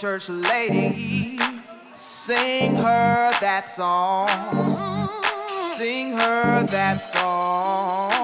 church lady. Sing her that song. Sing her that song.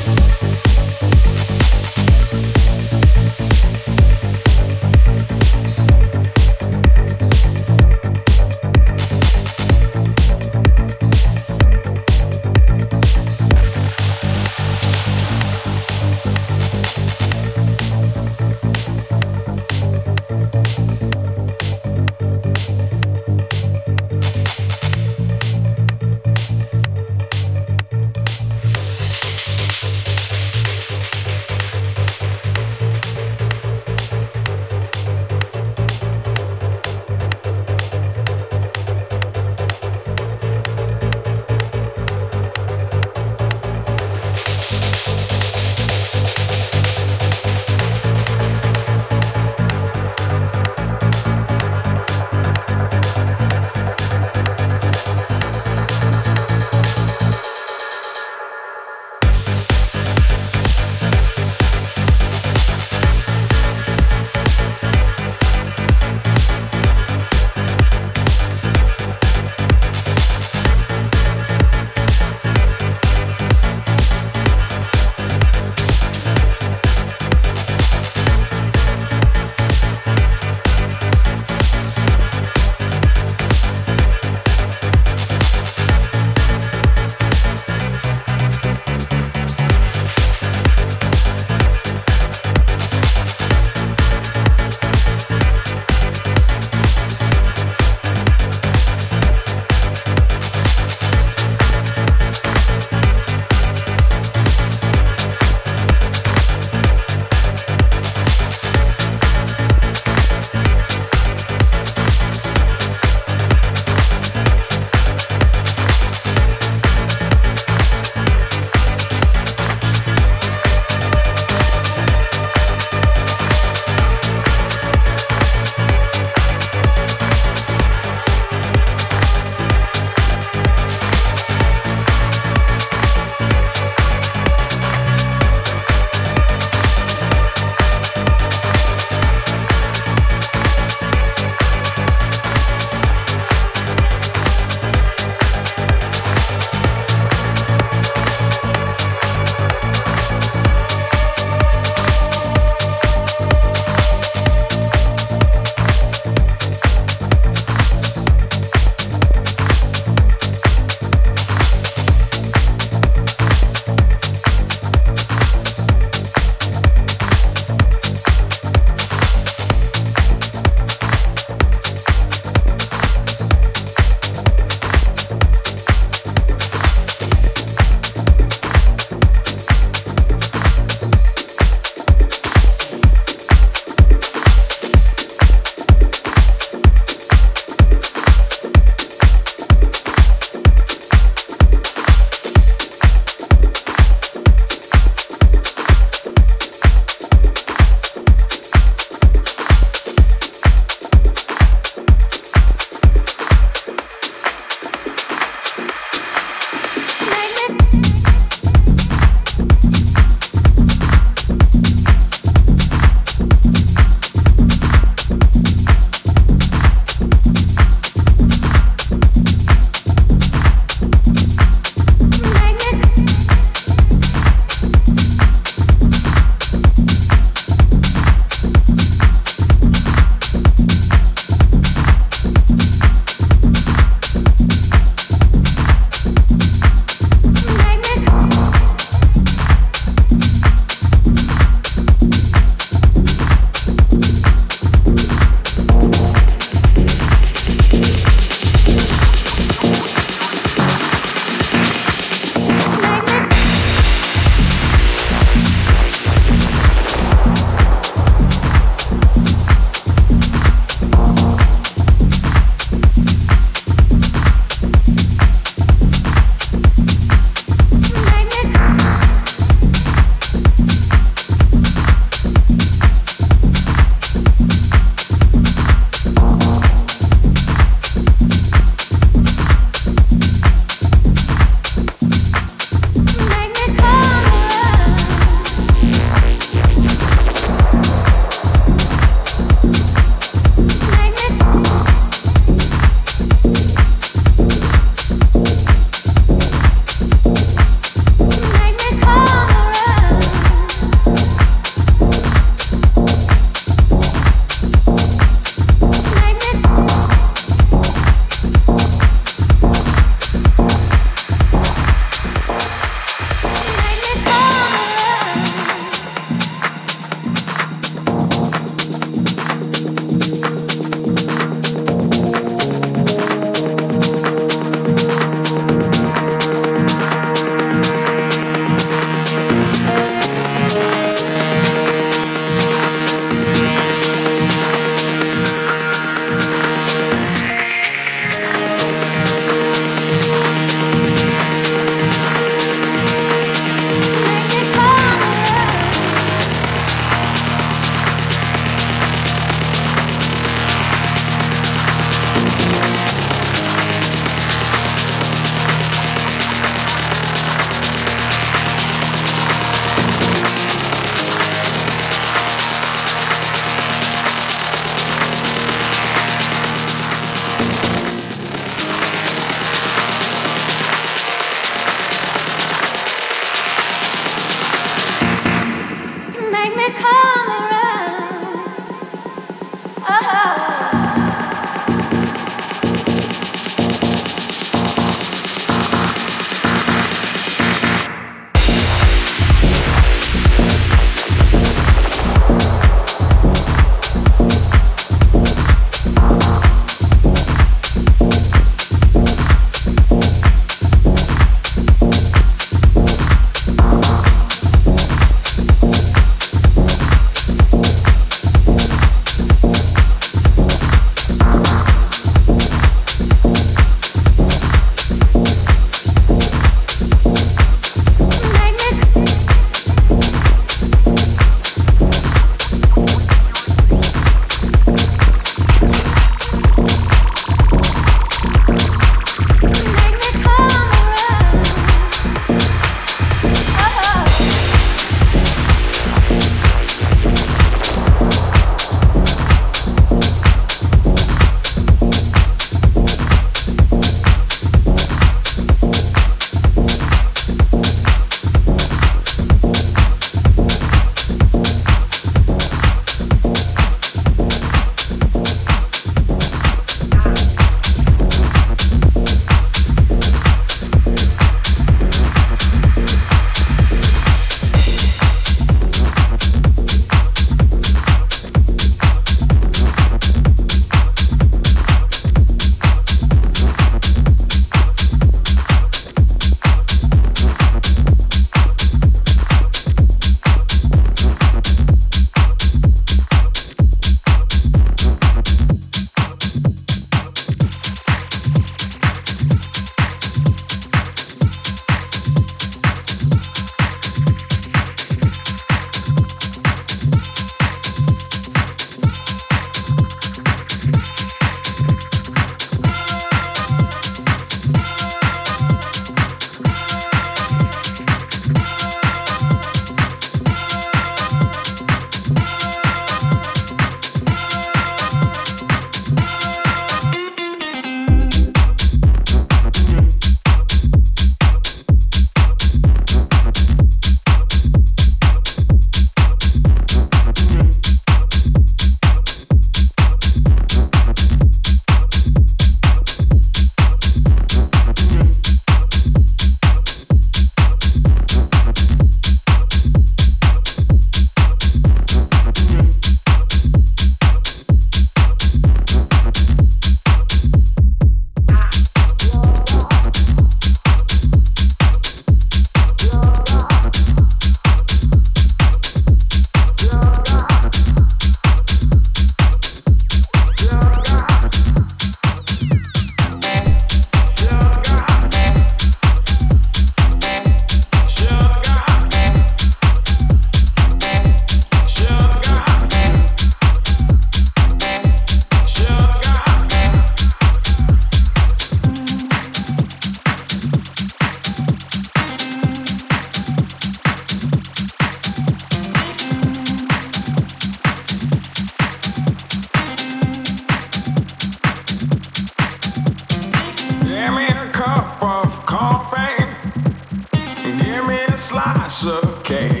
okay.